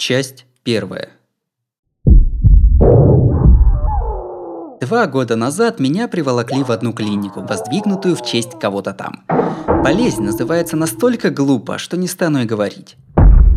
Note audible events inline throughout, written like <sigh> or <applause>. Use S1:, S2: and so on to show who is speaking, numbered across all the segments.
S1: Часть первая. Два года назад меня приволокли в одну клинику, воздвигнутую в честь кого-то там. Болезнь называется настолько глупо, что не стану и говорить.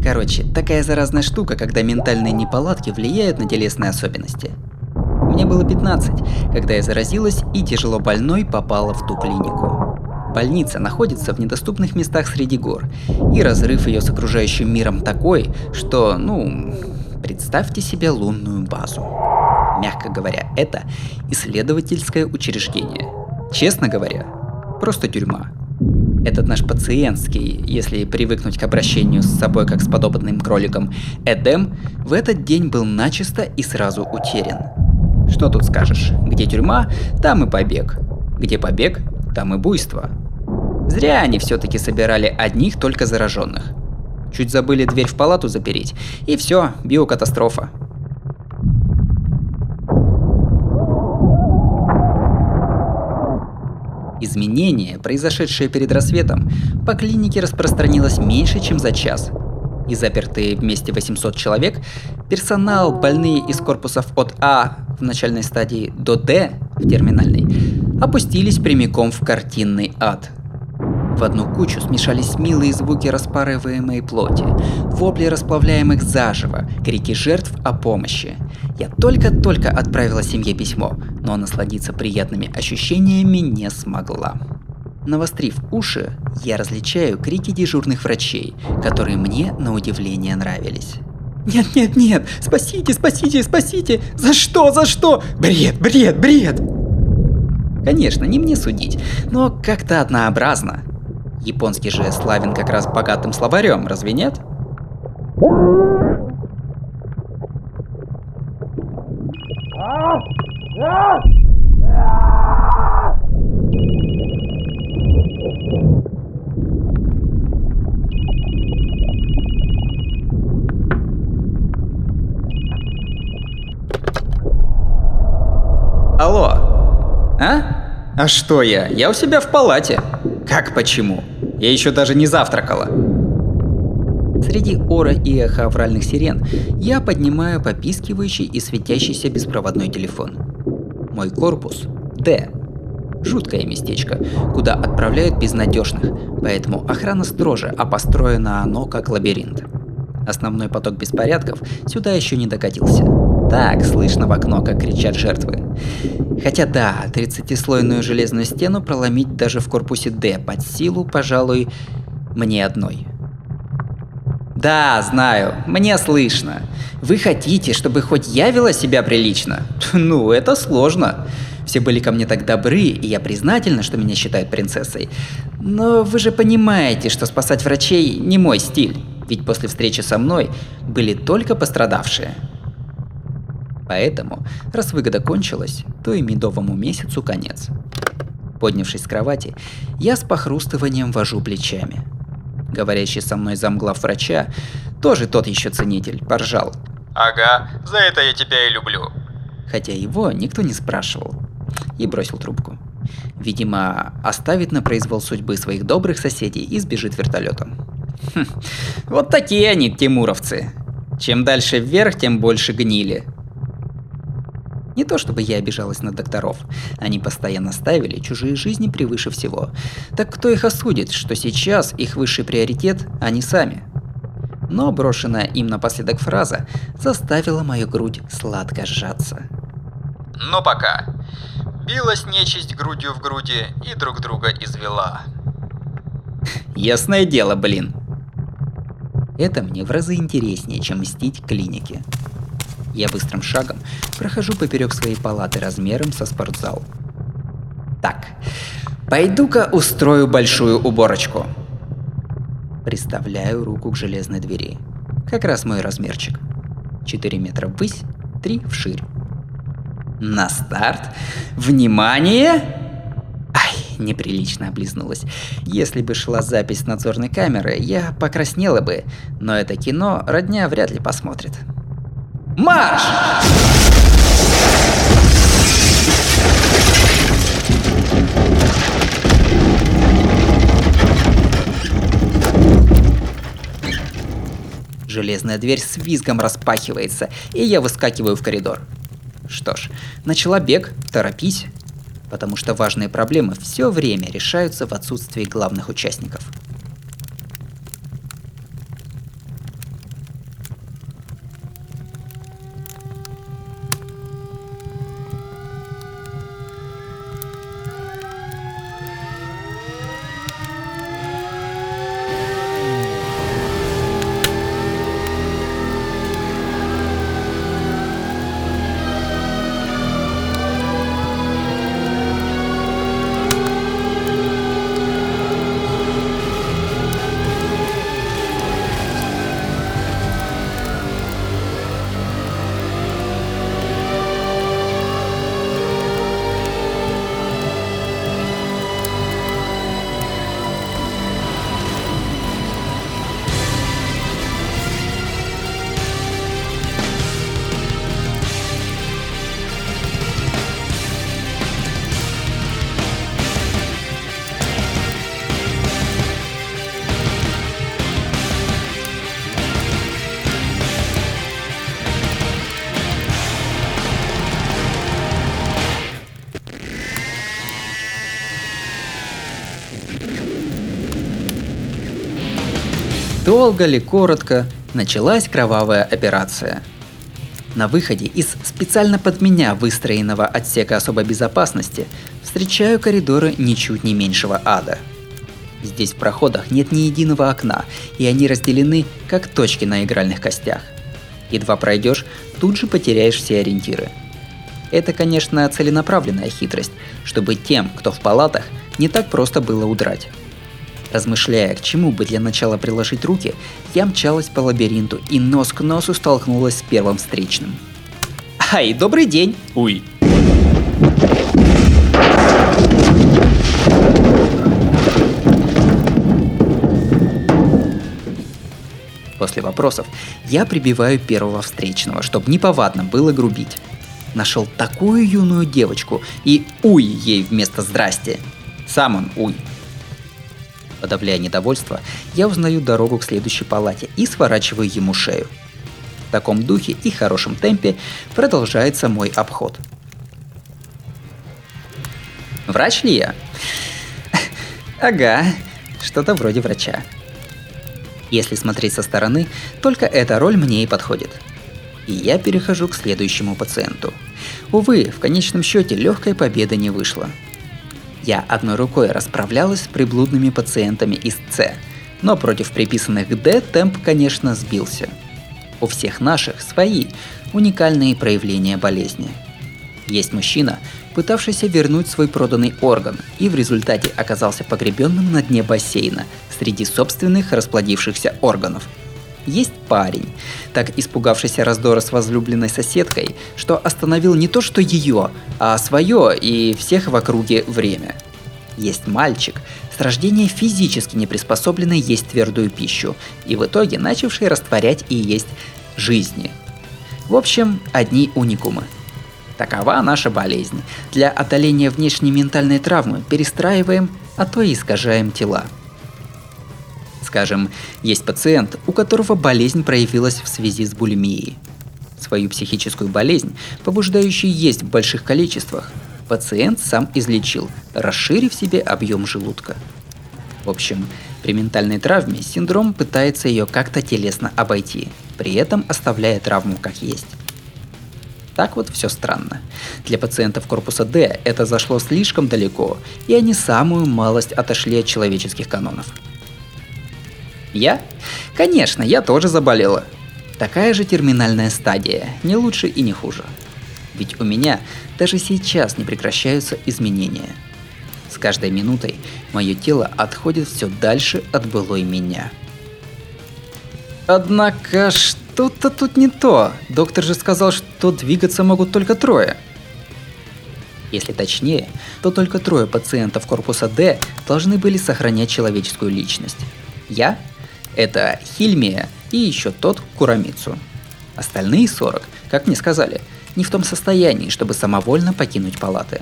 S1: Короче, такая заразная штука, когда ментальные неполадки влияют на телесные особенности. Мне было 15, когда я заразилась и тяжело больной попала в ту клинику. Больница находится в недоступных местах среди гор, и разрыв ее с окружающим миром такой, что, ну, представьте себе лунную базу. Мягко говоря, это исследовательское учреждение. Честно говоря, просто тюрьма. Этот наш пациентский, если привыкнуть к обращению с собой как с подопытным кроликом, Эдем в этот день был начисто и сразу утерян. Что тут скажешь? Где тюрьма, там и побег. Где побег, там и буйство. Зря они все-таки собирали одних только зараженных. Чуть забыли дверь в палату запереть, и все, биокатастрофа. Изменение, произошедшее перед рассветом, по клинике распространилось меньше, чем за час. И запертые вместе 800 человек, персонал, больные из корпусов от А в начальной стадии до Д в терминальной, опустились прямиком в картинный ад – в одну кучу смешались милые звуки распарываемой плоти, вопли расплавляемых заживо, крики жертв о помощи. Я только-только отправила семье письмо, но насладиться приятными ощущениями не смогла. Навострив уши, я различаю крики дежурных врачей, которые мне на удивление нравились. Нет, нет, нет, спасите, спасите, спасите! За что, за что? Бред, бред, бред! Конечно, не мне судить, но как-то однообразно. Японский же славен как раз богатым словарем, разве нет? Алло. А? А что я? Я у себя в палате. Как почему? Я еще даже не завтракала. Среди ора и эхо авральных сирен я поднимаю попискивающий и светящийся беспроводной телефон. Мой корпус – Д. Жуткое местечко, куда отправляют безнадежных, поэтому охрана строже, а построено оно как лабиринт. Основной поток беспорядков сюда еще не докатился. Так, слышно в окно, как кричат жертвы. Хотя да, 30-слойную железную стену проломить даже в корпусе D под силу, пожалуй, мне одной. Да, знаю, мне слышно. Вы хотите, чтобы хоть я вела себя прилично? <laughs> Ну, это сложно. Все были ко мне так добры, и я признательна, что меня считают принцессой. Но вы же понимаете, что спасать врачей не мой стиль. Ведь после встречи со мной были только пострадавшие. Поэтому, раз выгода кончилась, то и медовому месяцу конец. Поднявшись с кровати, я с похрустыванием вожу плечами. Говорящий со мной замглав врача, тоже тот еще ценитель, поржал.
S2: Ага, за это я тебя и люблю.
S1: Хотя его никто не спрашивал. И бросил трубку. Видимо, оставит на произвол судьбы своих добрых соседей и сбежит вертолетом. Хм, вот такие они, тимуровцы. Чем дальше вверх, тем больше гнили. Не то чтобы я обижалась на докторов. Они постоянно ставили чужие жизни превыше всего. Так кто их осудит, что сейчас их высший приоритет – они сами? Но брошенная им напоследок фраза заставила мою грудь сладко сжаться.
S2: Но пока. Билась нечисть грудью в груди и друг друга извела.
S1: Ясное дело, блин. Это мне в разы интереснее, чем мстить клинике. Я быстрым шагом прохожу поперек своей палаты размером со спортзал. Так, пойду-ка устрою большую уборочку. Приставляю руку к железной двери. Как раз мой размерчик. 4 метра ввысь, 3 вширь. На старт. Внимание! Ай, неприлично облизнулась. Если бы шла запись надзорной камеры, я покраснела бы, но это кино родня вряд ли посмотрит. Марш! Железная дверь с визгом распахивается, и я выскакиваю в коридор. Что ж, начала бег, торопись, потому что важные проблемы все время решаются в отсутствии главных участников – Долго ли, коротко, началась кровавая операция. На выходе из специально под меня выстроенного отсека особой безопасности встречаю коридоры ничуть не меньшего ада. Здесь в проходах нет ни единого окна, и они разделены как точки на игральных костях. Едва пройдешь, тут же потеряешь все ориентиры. Это, конечно, целенаправленная хитрость, чтобы тем, кто в палатах, не так просто было удрать. Размышляя, к чему бы для начала приложить руки, я мчалась по лабиринту и нос к носу столкнулась с первым встречным. Ай, добрый день!
S3: Уй.
S1: После вопросов я прибиваю первого встречного, чтобы неповадно было грубить. Нашел такую юную девочку и уй ей вместо здрасте. Сам он уй. Подавляя недовольство, я узнаю дорогу к следующей палате и сворачиваю ему шею. В таком духе и хорошем темпе продолжается мой обход. Врач ли я? <laughs> Ага, что-то вроде врача. Если смотреть со стороны, только эта роль мне и подходит. И я перехожу к следующему пациенту. Увы, в конечном счете легкой победы не вышло. Я одной рукой расправлялась с приблудными пациентами из С, но против приписанных Д темп, конечно, сбился. У всех наших свои уникальные проявления болезни. Есть мужчина, пытавшийся вернуть свой проданный орган и в результате оказался погребенным на дне бассейна среди собственных расплодившихся органов – есть парень, так испугавшийся раздора с возлюбленной соседкой, что остановил не то что ее, а свое и всех в округе время. Есть мальчик, с рождения физически не приспособленный есть твердую пищу, и в итоге начавший растворять и есть жизни. В общем, одни уникумы. Такова наша болезнь. Для одоления внешней ментальной травмы перестраиваем, а то и искажаем тела. Скажем, есть пациент, у которого болезнь проявилась в связи с булимией. Свою психическую болезнь, побуждающую есть в больших количествах, пациент сам излечил, расширив себе объем желудка. В общем, при ментальной травме синдром пытается ее как-то телесно обойти, при этом оставляя травму как есть. Так вот все странно. Для пациентов корпуса D это зашло слишком далеко, и они самую малость отошли от человеческих канонов – я? Конечно, я тоже заболела. Такая же терминальная стадия, не лучше и не хуже. Ведь у меня даже сейчас не прекращаются изменения. С каждой минутой мое тело отходит все дальше от былой меня. Однако что-то тут не то. Доктор же сказал, что двигаться могут только трое. Если точнее, то только трое пациентов корпуса D должны были сохранять человеческую личность. Я это Хильмия и еще тот Курамицу. Остальные 40, как мне сказали, не в том состоянии, чтобы самовольно покинуть палаты.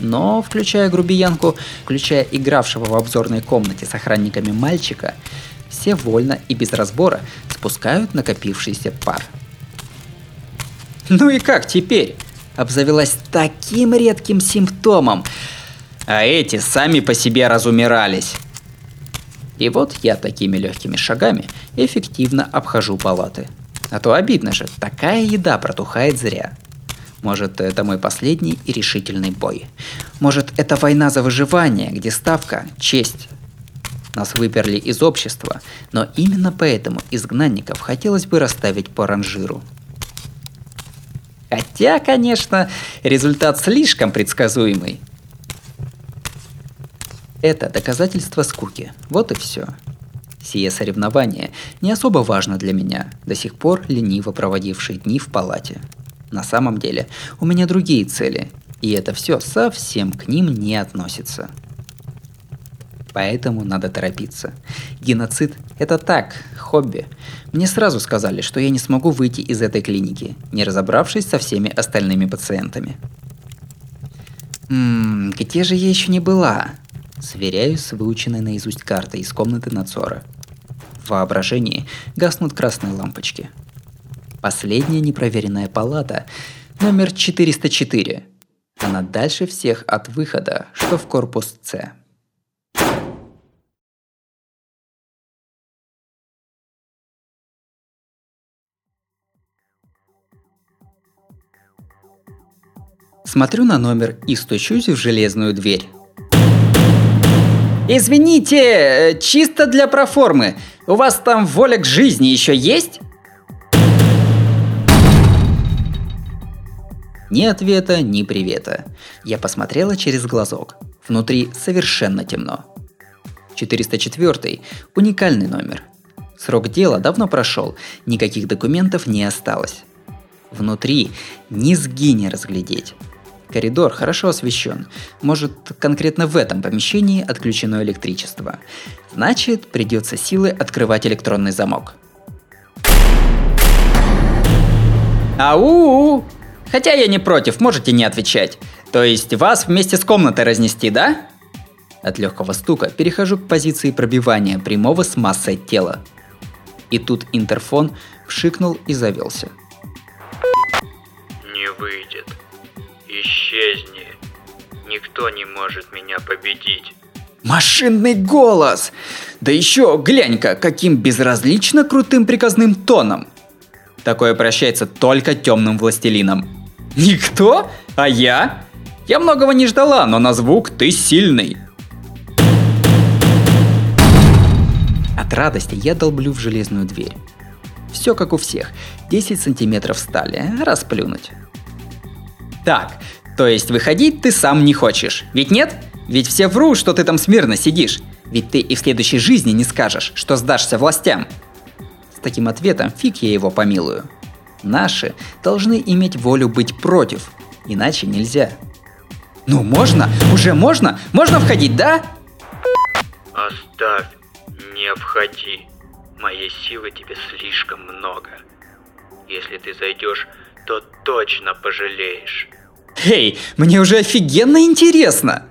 S1: Но, включая грубиянку, включая игравшего в обзорной комнате с охранниками мальчика, все вольно и без разбора спускают накопившийся пар. Ну и как теперь? Обзавелась таким редким симптомом. А эти сами по себе разумирались. И вот я такими легкими шагами эффективно обхожу палаты. А то обидно же, такая еда протухает зря. Может, это мой последний и решительный бой. Может, это война за выживание, где ставка – честь. Нас выперли из общества, но именно поэтому изгнанников хотелось бы расставить по ранжиру. Хотя, конечно, результат слишком предсказуемый. Это доказательство скуки. Вот и все. Сие соревнование не особо важно для меня, до сих пор лениво проводивший дни в палате. На самом деле, у меня другие цели, и это все совсем к ним не относится. Поэтому надо торопиться. Геноцид – это так, хобби. Мне сразу сказали, что я не смогу выйти из этой клиники, не разобравшись со всеми остальными пациентами. Ммм, где же я еще не была? Сверяюсь с выученной наизусть картой из комнаты надзора. В воображении гаснут красные лампочки – Последняя непроверенная палата, номер 404. Она дальше всех от выхода, что в корпус С. Смотрю на номер и стучусь в железную дверь. Извините, э, чисто для проформы. У вас там воля к жизни еще есть? Ни ответа, ни привета. Я посмотрела через глазок. Внутри совершенно темно. 404. Уникальный номер. Срок дела давно прошел, никаких документов не осталось. Внутри низги не разглядеть. Коридор хорошо освещен. Может, конкретно в этом помещении отключено электричество. Значит, придется силы открывать электронный замок. Ау! Хотя я не против, можете не отвечать. То есть вас вместе с комнатой разнести, да? От легкого стука перехожу к позиции пробивания прямого с массой тела. И тут интерфон вшикнул и завелся.
S3: Исчезни. Никто не может меня победить.
S1: Машинный голос! Да еще глянь-ка, каким безразлично крутым приказным тоном. Такое прощается только темным властелинам. Никто? А я? Я многого не ждала, но на звук ты сильный. От радости я долблю в железную дверь. Все как у всех. 10 сантиметров стали, расплюнуть. Так, то есть выходить ты сам не хочешь, ведь нет? Ведь все вру, что ты там смирно сидишь. Ведь ты и в следующей жизни не скажешь, что сдашься властям. С таким ответом фиг я его помилую. Наши должны иметь волю быть против, иначе нельзя. Ну можно? Уже можно? Можно входить, да?
S3: Оставь, не входи. Моей силы тебе слишком много. Если ты зайдешь, то точно пожалеешь.
S1: Эй, мне уже офигенно интересно!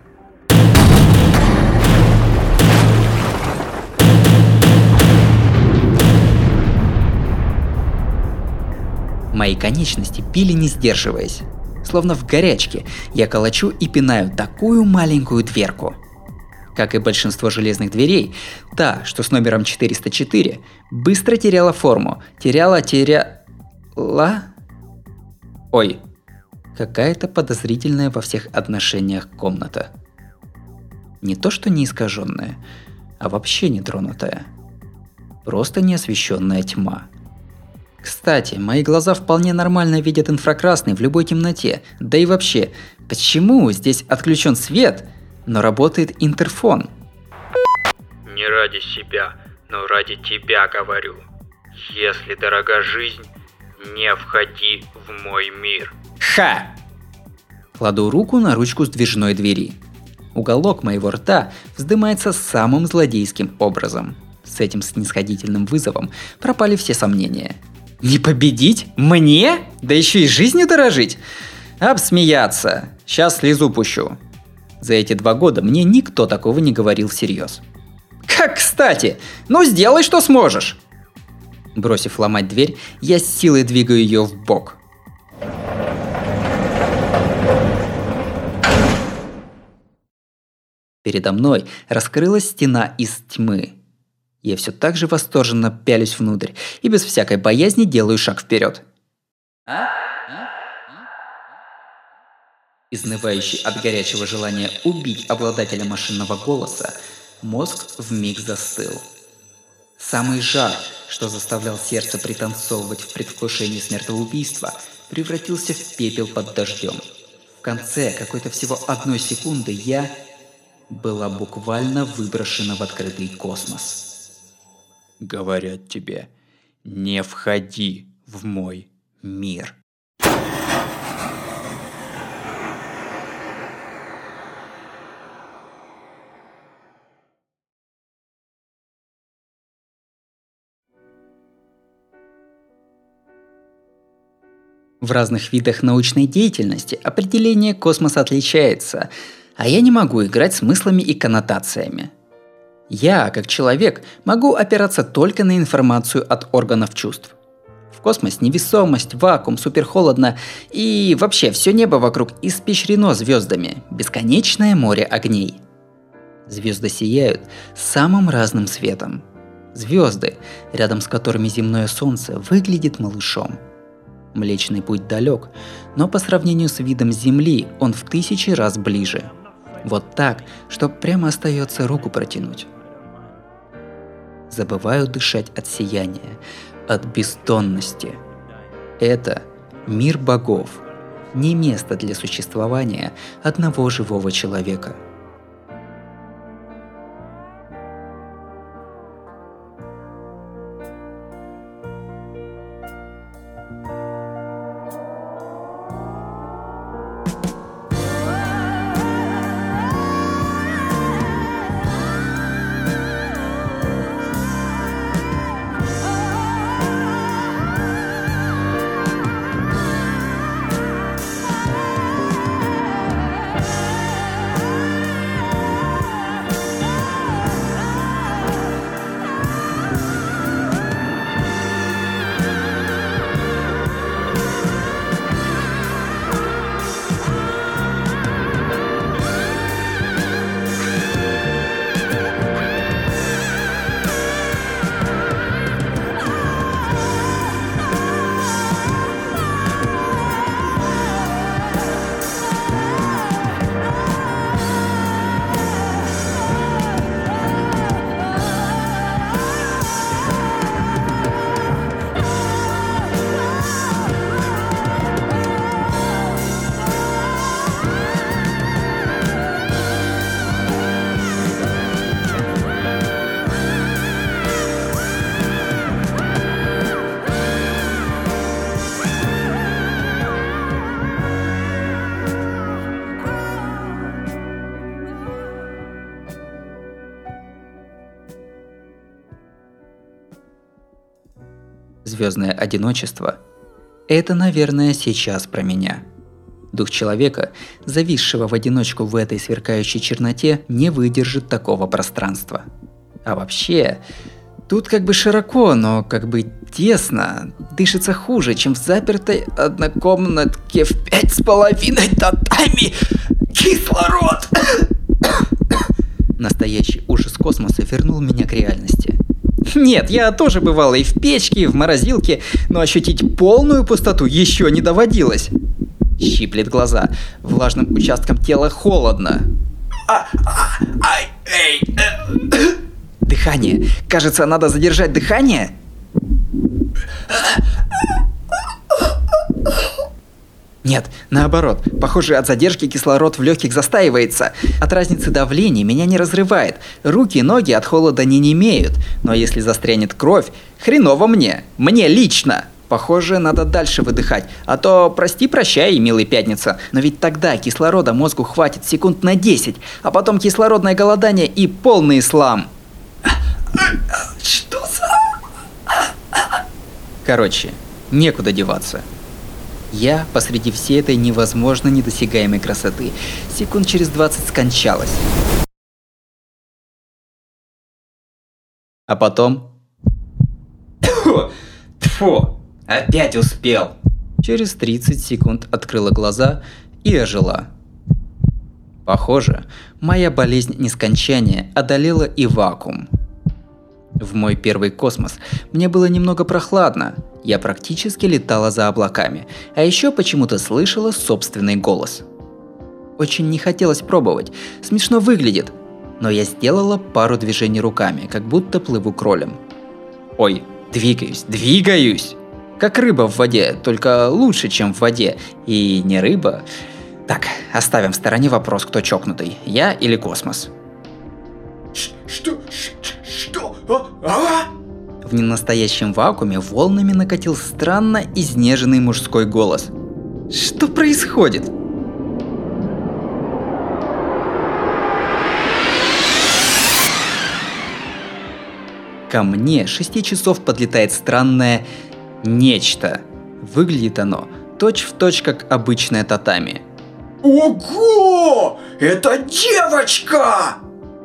S1: Мои конечности пили не сдерживаясь. Словно в горячке, я колочу и пинаю такую маленькую дверку. Как и большинство железных дверей, та, что с номером 404, быстро теряла форму, теряла, теряла... Ой, какая-то подозрительная во всех отношениях комната. Не то что не искаженная, а вообще не тронутая. Просто неосвещенная тьма – кстати, мои глаза вполне нормально видят инфракрасный в любой темноте. Да и вообще, почему здесь отключен свет, но работает интерфон?
S3: Не ради себя, но ради тебя говорю. Если дорога жизнь, не входи в мой мир.
S1: Ха! Кладу руку на ручку сдвижной двери. Уголок моего рта вздымается самым злодейским образом. С этим снисходительным вызовом пропали все сомнения – не победить? Мне? Да еще и жизнью дорожить? Обсмеяться. Сейчас слезу пущу. За эти два года мне никто такого не говорил всерьез. Как кстати! Ну сделай, что сможешь! Бросив ломать дверь, я с силой двигаю ее в бок. Передо мной раскрылась стена из тьмы. Я все так же восторженно пялюсь внутрь и без всякой боязни делаю шаг вперед. Изнывающий от горячего желания убить обладателя машинного голоса, мозг вмиг застыл. Самый жар, что заставлял сердце пританцовывать в предвкушении смертоубийства, превратился в пепел под дождем. В конце какой-то всего одной секунды я была буквально выброшена в открытый космос. Говорят тебе, не входи в мой мир. В разных видах научной деятельности определение космоса отличается, а я не могу играть смыслами и коннотациями. Я, как человек, могу опираться только на информацию от органов чувств. В космос невесомость, вакуум, суперхолодно и вообще все небо вокруг испещрено звездами, бесконечное море огней. Звезды сияют самым разным светом. Звезды, рядом с которыми земное солнце выглядит малышом – Млечный путь далек, но по сравнению с видом Земли он в тысячи раз ближе. Вот так, что прямо остается руку протянуть. Забываю дышать от сияния, от бестонности. Это мир богов, не место для существования одного живого человека – звездное одиночество – это, наверное, сейчас про меня. Дух человека, зависшего в одиночку в этой сверкающей черноте, не выдержит такого пространства. А вообще, тут как бы широко, но как бы тесно. Дышится хуже, чем в запертой однокомнатке в пять с половиной татами. Кислород! <coughs> Настоящий ужас космоса вернул меня к реальности. Нет, я тоже бывал и в печке, и в морозилке, но ощутить полную пустоту еще не доводилось. Щиплет глаза. Влажным участком тела холодно. А, а, ай, эй, э, дыхание. Кажется, надо задержать дыхание. Нет, наоборот. Похоже, от задержки кислород в легких застаивается. От разницы давления меня не разрывает. Руки и ноги от холода не немеют. Но если застрянет кровь, хреново мне. Мне лично. Похоже, надо дальше выдыхать. А то прости-прощай, милый пятница. Но ведь тогда кислорода мозгу хватит секунд на 10, а потом кислородное голодание и полный ислам. Что за... Короче, некуда деваться. Я посреди всей этой невозможно недосягаемой красоты секунд через 20 скончалась. А потом...
S2: Тьфу, тьфу, опять успел.
S1: Через 30 секунд открыла глаза и ожила. Похоже, моя болезнь нескончания одолела и вакуум. В мой первый космос мне было немного прохладно, я практически летала за облаками, а еще почему-то слышала собственный голос. Очень не хотелось пробовать, смешно выглядит, но я сделала пару движений руками, как будто плыву кролем. Ой, двигаюсь, двигаюсь! Как рыба в воде, только лучше, чем в воде. И не рыба. Так, оставим в стороне вопрос, кто чокнутый, я или космос.
S2: Что? Что? А? а?
S1: В ненастоящем вакууме волнами накатил странно изнеженный мужской голос. Что происходит? Ко мне шести часов подлетает странное нечто. Выглядит оно точь-в-точь как обычное татами.
S2: Ого! Это девочка!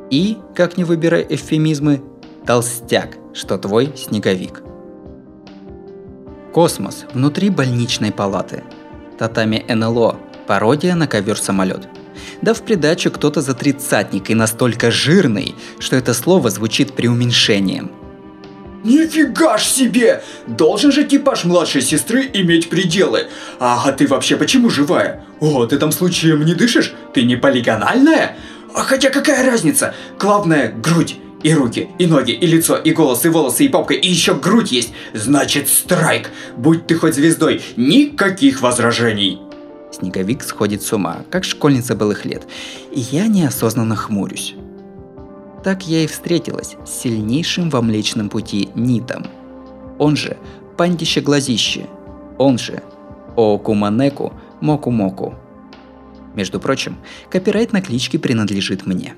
S1: И, как не выбирай эвфемизмы, толстяк, что твой снеговик. Космос внутри больничной палаты. Татами НЛО, пародия на ковер-самолет. Да в придачу кто-то за тридцатник и настолько жирный, что это слово звучит преуменьшением.
S2: Нифига ж себе! Должен же типаж младшей сестры иметь пределы. А ты вообще почему живая? О, ты там случаем не дышишь? Ты не полигональная? А хотя какая разница? Главное, грудь. И руки, и ноги, и лицо, и голос, и волосы, и попка, и еще грудь есть. Значит, страйк. Будь ты хоть звездой, никаких возражений.
S1: Снеговик сходит с ума, как школьница былых лет. И я неосознанно хмурюсь. Так я и встретилась с сильнейшим во Млечном Пути Нитом. Он же Пандище-глазище. Он же Оокуманеку Моку-моку. Между прочим, копирайт на кличке принадлежит мне.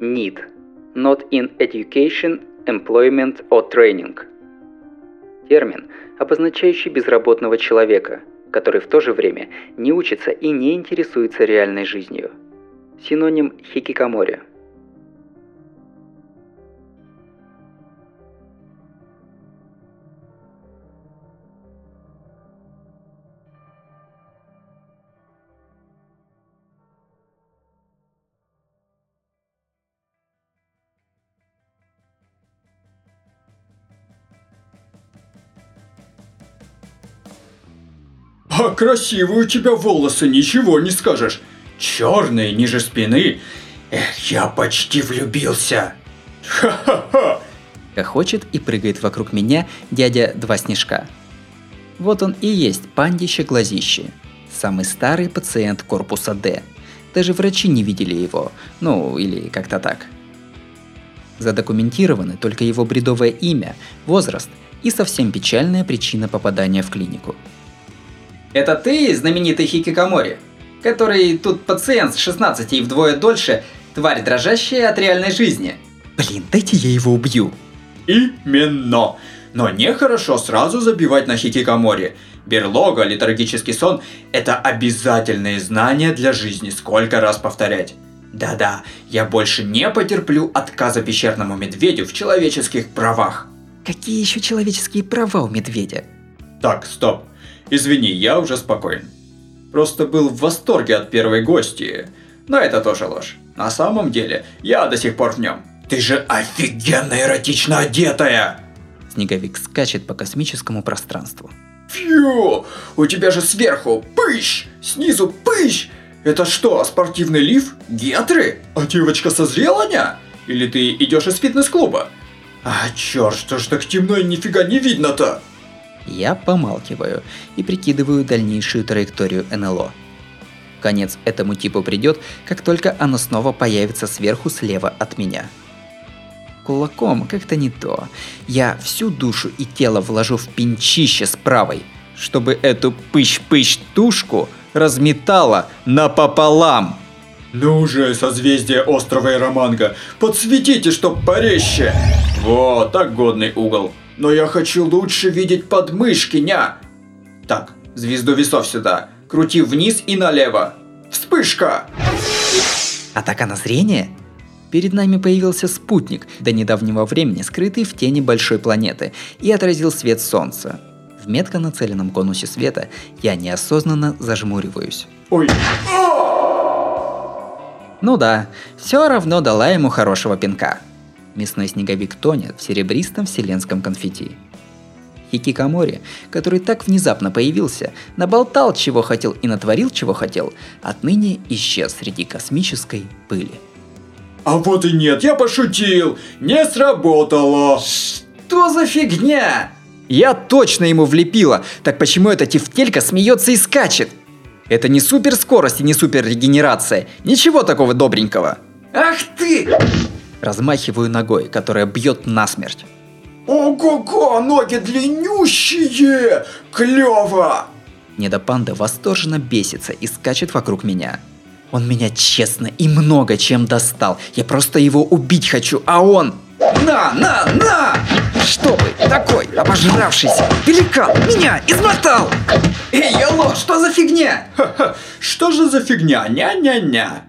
S1: Нит. Not in education, employment or training. Термин, обозначающий безработного человека, который в то же время не учится и не интересуется реальной жизнью. Синоним хикикамори –
S2: А красивые у тебя волосы, ничего не скажешь. Черные ниже спины. Эх, я почти влюбился. Ха-ха-ха.
S1: Хохочет и прыгает вокруг меня дядя Два Снежка. Вот он и есть пандище-глазище. Самый старый пациент корпуса Д. Даже врачи не видели его. Ну, или как-то так. Задокументированы только его бредовое имя, возраст и совсем печальная причина попадания в клинику –
S2: это ты, знаменитый Хикикамори? Который тут пациент с 16 и вдвое дольше, тварь дрожащая от реальной жизни.
S1: Блин, дайте я его убью.
S2: Именно. Но нехорошо сразу забивать на Хикикамори. Берлога, летаргический сон – это обязательные знания для жизни, сколько раз повторять. Да-да, я больше не потерплю отказа пещерному медведю в человеческих правах.
S1: Какие еще человеческие права у медведя?
S2: Так, стоп. Извини, я уже спокоен. Просто был в восторге от первой гости. Но это тоже ложь. На самом деле, я до сих пор в нем. Ты же офигенно эротично одетая!
S1: Снеговик скачет по космическому пространству.
S2: Фью! У тебя же сверху пыщ! Снизу пыщ! Это что, спортивный лиф? Гетры? А девочка созрела, ня? Или ты идешь из фитнес-клуба? А чёрт, что ж так темно и нифига не видно-то?
S1: Я помалкиваю и прикидываю дальнейшую траекторию НЛО. Конец этому типу придет, как только оно снова появится сверху слева от меня. Кулаком как-то не то. Я всю душу и тело вложу в пинчище с правой, чтобы эту пыщ-пыщ тушку разметала напополам.
S2: Ну же, созвездие острова Ироманга, подсветите, чтоб порезче. Вот, так годный угол. Но я хочу лучше видеть подмышки, ня. Так, звезду весов сюда. Крути вниз и налево. Вспышка!
S1: Атака на зрение? Перед нами появился спутник, до недавнего времени скрытый в тени большой планеты, и отразил свет солнца. В метко нацеленном конусе света я неосознанно зажмуриваюсь.
S2: Ой.
S1: Ну да, все равно дала ему хорошего пинка. Мясной снеговик тонет в серебристом вселенском конфетти. Хикикамори, который так внезапно появился, наболтал чего хотел и натворил чего хотел, отныне исчез среди космической пыли.
S2: А вот и нет, я пошутил. Не сработало.
S1: Что за фигня? Я точно ему влепила, так почему эта тефтелька смеется и скачет? Это не суперскорость и не суперрегенерация, ничего такого добренького. Ах ты! Размахиваю ногой, которая бьет насмерть.
S2: Ого-го, ноги длиннющие! Клево!
S1: Недопанда восторженно бесится и скачет вокруг меня. Он меня честно и много чем достал. Я просто его убить хочу, а он... На, на, на! Что вы, такой обожравшийся великан меня измотал! Эй, Яло, что за фигня?
S2: Ха-ха, что же за фигня? Ня-ня-ня.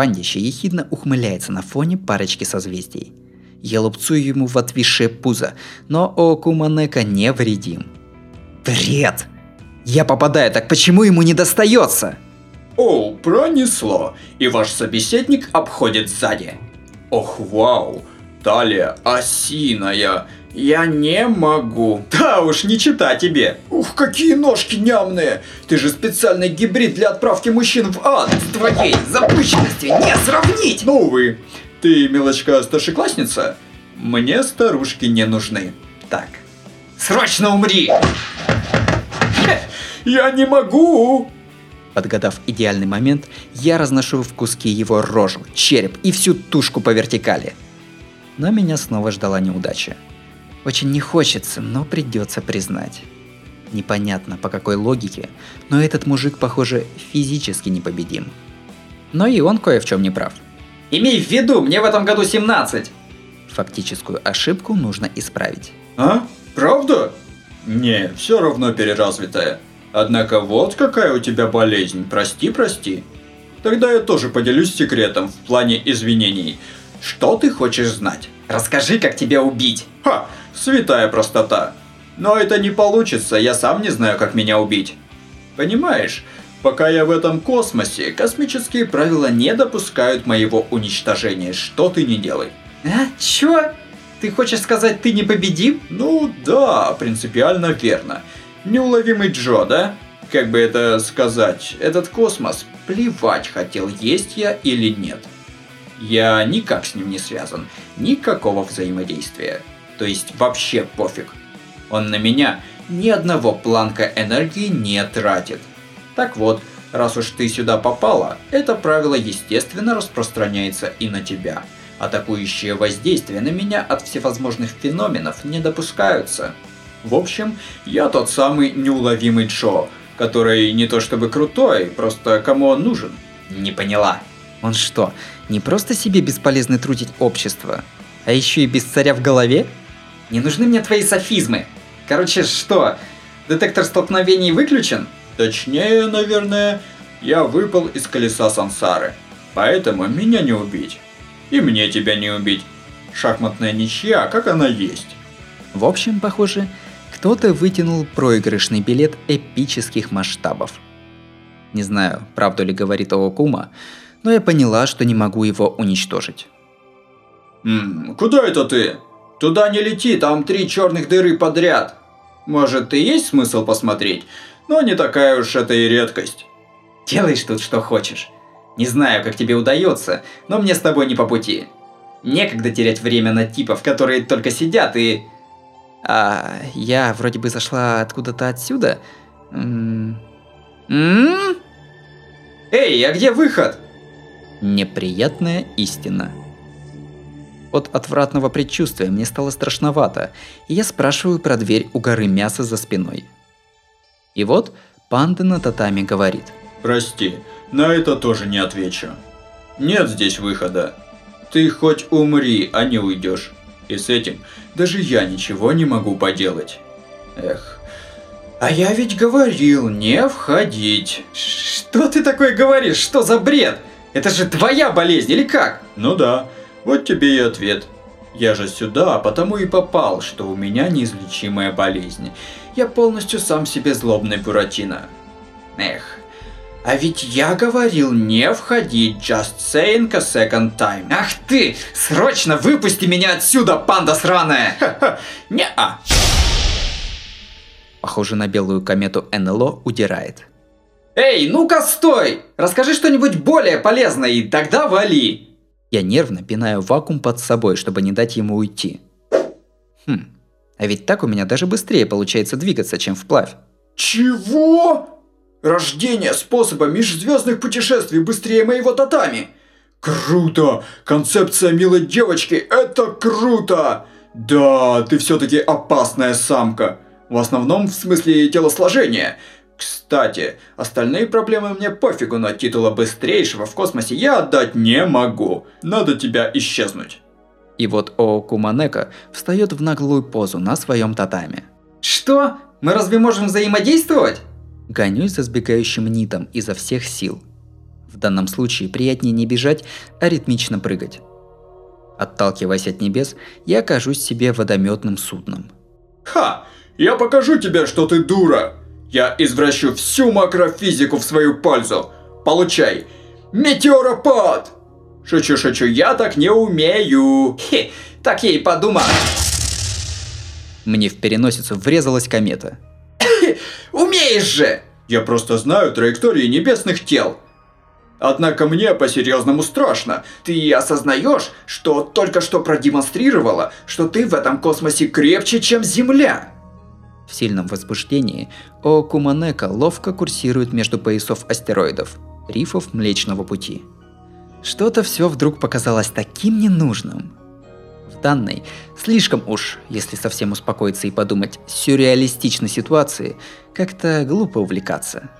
S1: Пандище ехидно ухмыляется на фоне парочки созвездий. Я лупцую ему в отвисшее пузо, но Окуманека не вредим. Вред! Я попадаю, так почему ему не достается?
S2: О, пронесло. И ваш собеседник обходит сзади. Ох, вау. Талия осиная. Я не могу.
S1: Да уж, не чита тебе.
S2: Ух, какие ножки нямные. Ты же специальный гибрид для отправки мужчин в ад.
S1: С твоей запущенностью не сравнить.
S2: Ну, увы. Ты, милочка, старшеклассница? Мне старушки не нужны.
S1: Так, срочно умри! <laughs>
S2: Я не могу!
S1: Подгадав идеальный момент, я разношу в куски его рожу, череп и всю тушку по вертикали. Но меня снова ждала неудача. Очень не хочется, но придется признать. Непонятно по какой логике, но этот мужик, похоже, физически непобедим. Но и он кое в чем не прав. Имей в виду, мне в этом году 17! Фактическую ошибку нужно исправить.
S2: А? Правда? Не, все равно переразвитая. Однако вот какая у тебя болезнь, прости, прости. Тогда я тоже поделюсь секретом в плане извинений. Что ты хочешь знать?
S1: Расскажи, как тебя убить.
S2: Ха, святая простота. Но это не получится, я сам не знаю, как меня убить. Понимаешь, пока я в этом космосе, космические правила не допускают моего уничтожения, что ты не делай.
S1: А? Чё? Ты хочешь сказать, ты непобедим?
S2: Ну да, принципиально верно. Неуловимый Джо, да? Как бы это сказать, этот космос плевать хотел, есть я или нет. Я никак с ним не связан, никакого взаимодействия. То есть вообще пофиг. Он на меня ни одного планка энергии не тратит. Так вот, раз уж ты сюда попала, это правило естественно распространяется и на тебя. Атакующие воздействия на меня от всевозможных феноменов не допускаются. В общем, я тот самый неуловимый Джо, который не то чтобы крутой, просто кому он нужен.
S1: Не поняла. Он что, не просто себе бесполезный трудить общество, а еще и без царя в голове? Не нужны мне твои софизмы. Короче, что, детектор столкновений выключен?
S2: Точнее, наверное, я выпал из колеса сансары. Поэтому меня не убить. И мне тебя не убить. Шахматная ничья, как она есть.
S1: В общем, похоже, кто-то вытянул проигрышный билет эпических масштабов. Не знаю, правду ли говорит Оокума, но я поняла, что не могу его уничтожить.
S2: М куда это ты? Туда не лети, там три черных дыры подряд. Может, и есть смысл посмотреть, но не такая уж это и редкость.
S1: Делаешь тут что хочешь. Не знаю, как тебе удается, но мне с тобой не по пути. Некогда терять время на типов, которые только сидят и а я вроде бы зашла откуда-то отсюда. М -м Эй, а где выход? Неприятная истина. От отвратного предчувствия мне стало страшновато, и я спрашиваю про дверь у горы мяса за спиной. И вот панда на татами говорит.
S2: Прости, на это тоже не отвечу. Нет здесь выхода. Ты хоть умри, а не уйдешь. И с этим даже я ничего не могу поделать. Эх. А я ведь говорил, не входить.
S1: Что ты такое говоришь? Что за бред? Это же твоя болезнь или как?
S2: Ну да. Вот тебе и ответ. Я же сюда, потому и попал, что у меня неизлечимая болезнь. Я полностью сам себе злобный Буратино. Эх, а ведь я говорил не входить just saying a second time.
S1: Ах ты! Срочно выпусти меня отсюда, панда сраная!
S2: Не-а.
S1: Похоже на белую комету НЛО удирает.
S2: Эй, ну-ка стой! Расскажи что-нибудь более полезное и тогда вали.
S1: Я нервно пинаю вакуум под собой, чтобы не дать ему уйти. Хм, а ведь так у меня даже быстрее получается двигаться, чем вплавь.
S2: Чего? Рождение способа межзвездных путешествий быстрее моего татами. Круто! Концепция милой девочки – это круто! Да, ты все-таки опасная самка. В основном в смысле телосложения – кстати, остальные проблемы мне пофигу, но титула быстрейшего в космосе я отдать не могу. Надо тебя исчезнуть.
S1: И вот Оокуманека встает в наглую позу на своем татаме.
S2: Что? Мы разве можем взаимодействовать?
S1: Гонюсь за сбегающим нитом изо всех сил. В данном случае приятнее не бежать, а ритмично прыгать. Отталкиваясь от небес, я окажусь себе водометным судном.
S2: Ха! Я покажу тебе, что ты дура! Я извращу всю макрофизику в свою пользу. Получай. Метеоропад! Шучу-шучу, я так не умею.
S1: Хе, так я и подумал. Мне в переносицу врезалась комета.
S2: Умеешь же! Я просто знаю траектории небесных тел. Однако мне по-серьезному страшно. Ты осознаешь, что только что продемонстрировала, что ты в этом космосе крепче, чем Земля?
S1: В сильном возбуждении Оокуманека ловко курсирует между поясов астероидов, рифов Млечного Пути. Что-то все вдруг показалось таким ненужным. В данной, слишком уж, если совсем успокоиться и подумать, сюрреалистичной ситуации, как-то глупо увлекаться.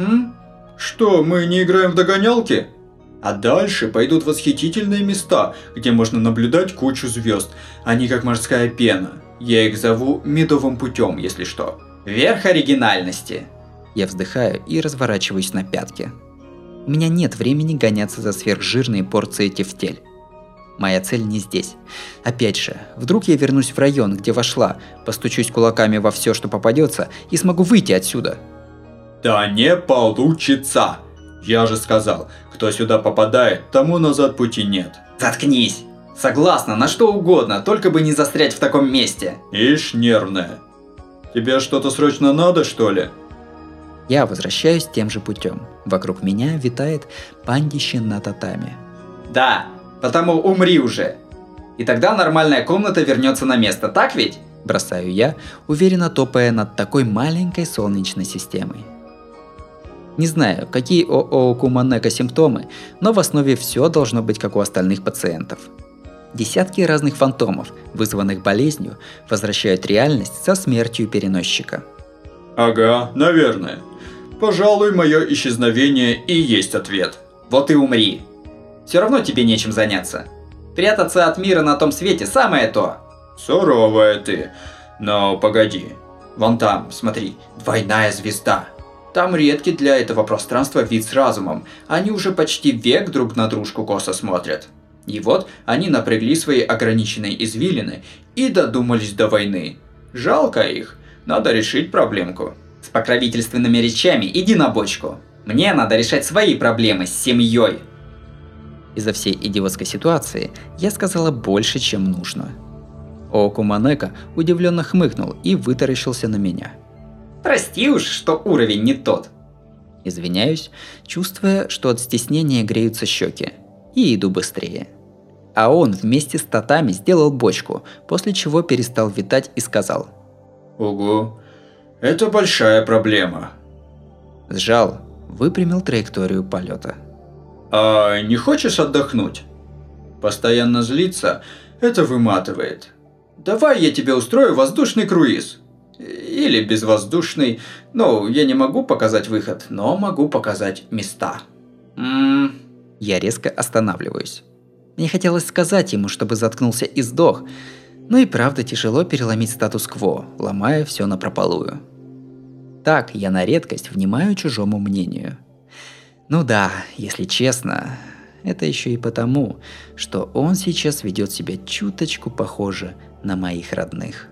S2: М? Что, мы не играем в догонялки? А дальше пойдут восхитительные места, где можно наблюдать кучу звезд. Они как морская пена. Я их зову медовым путем, если что. Верх оригинальности.
S1: Я вздыхаю и разворачиваюсь на пятки. У меня нет времени гоняться за сверхжирные порции тефтель. Моя цель не здесь. Опять же, вдруг я вернусь в район, где вошла, постучусь кулаками во все, что попадется, и смогу выйти отсюда.
S2: Да не получится! Я же сказал, кто сюда попадает, тому назад пути нет.
S1: Заткнись! Согласна, на что угодно, только бы не застрять в таком месте.
S2: Ишь, нервная. Тебе что-то срочно надо, что ли?
S1: Я возвращаюсь тем же путем. Вокруг меня витает пандище на татами.
S2: Да, потому умри уже. И тогда нормальная комната вернется на место, так ведь?
S1: Бросаю я, уверенно топая над такой маленькой солнечной системой. Не знаю, какие ОО Куманека симптомы, но в основе все должно быть как у остальных пациентов. Десятки разных фантомов, вызванных болезнью, возвращают реальность со смертью переносчика.
S2: Ага, наверное. Пожалуй, мое исчезновение и есть ответ.
S1: Вот и умри. Все равно тебе нечем заняться. Прятаться от мира на том свете самое то.
S2: Суровая ты. Но погоди. Вон там, смотри, двойная звезда. Там редкий для этого пространства вид с разумом. Они уже почти век друг на дружку косо смотрят. И вот они напрягли свои ограниченные извилины и додумались до войны. Жалко их, надо решить проблемку.
S1: С покровительственными речами иди на бочку. Мне надо решать свои проблемы с семьей. Из-за всей идиотской ситуации я сказала больше, чем нужно. Окуманека удивленно хмыкнул и вытаращился на меня.
S2: Прости уж, что уровень не тот.
S1: Извиняюсь, чувствуя, что от стеснения греются щеки и иду быстрее. А он вместе с татами сделал бочку, после чего перестал витать и сказал.
S2: Ого, это большая проблема.
S1: Сжал, выпрямил траекторию полета.
S2: А не хочешь отдохнуть? Постоянно злиться – это выматывает. Давай я тебе устрою воздушный круиз. Или безвоздушный. Ну, я не могу показать выход, но могу показать места.
S1: Ммм, я резко останавливаюсь. Мне хотелось сказать ему, чтобы заткнулся и сдох, но и правда тяжело переломить статус-кво, ломая все на прополую. Так я на редкость внимаю чужому мнению. Ну да, если честно, это еще и потому, что он сейчас ведет себя чуточку похоже на моих родных.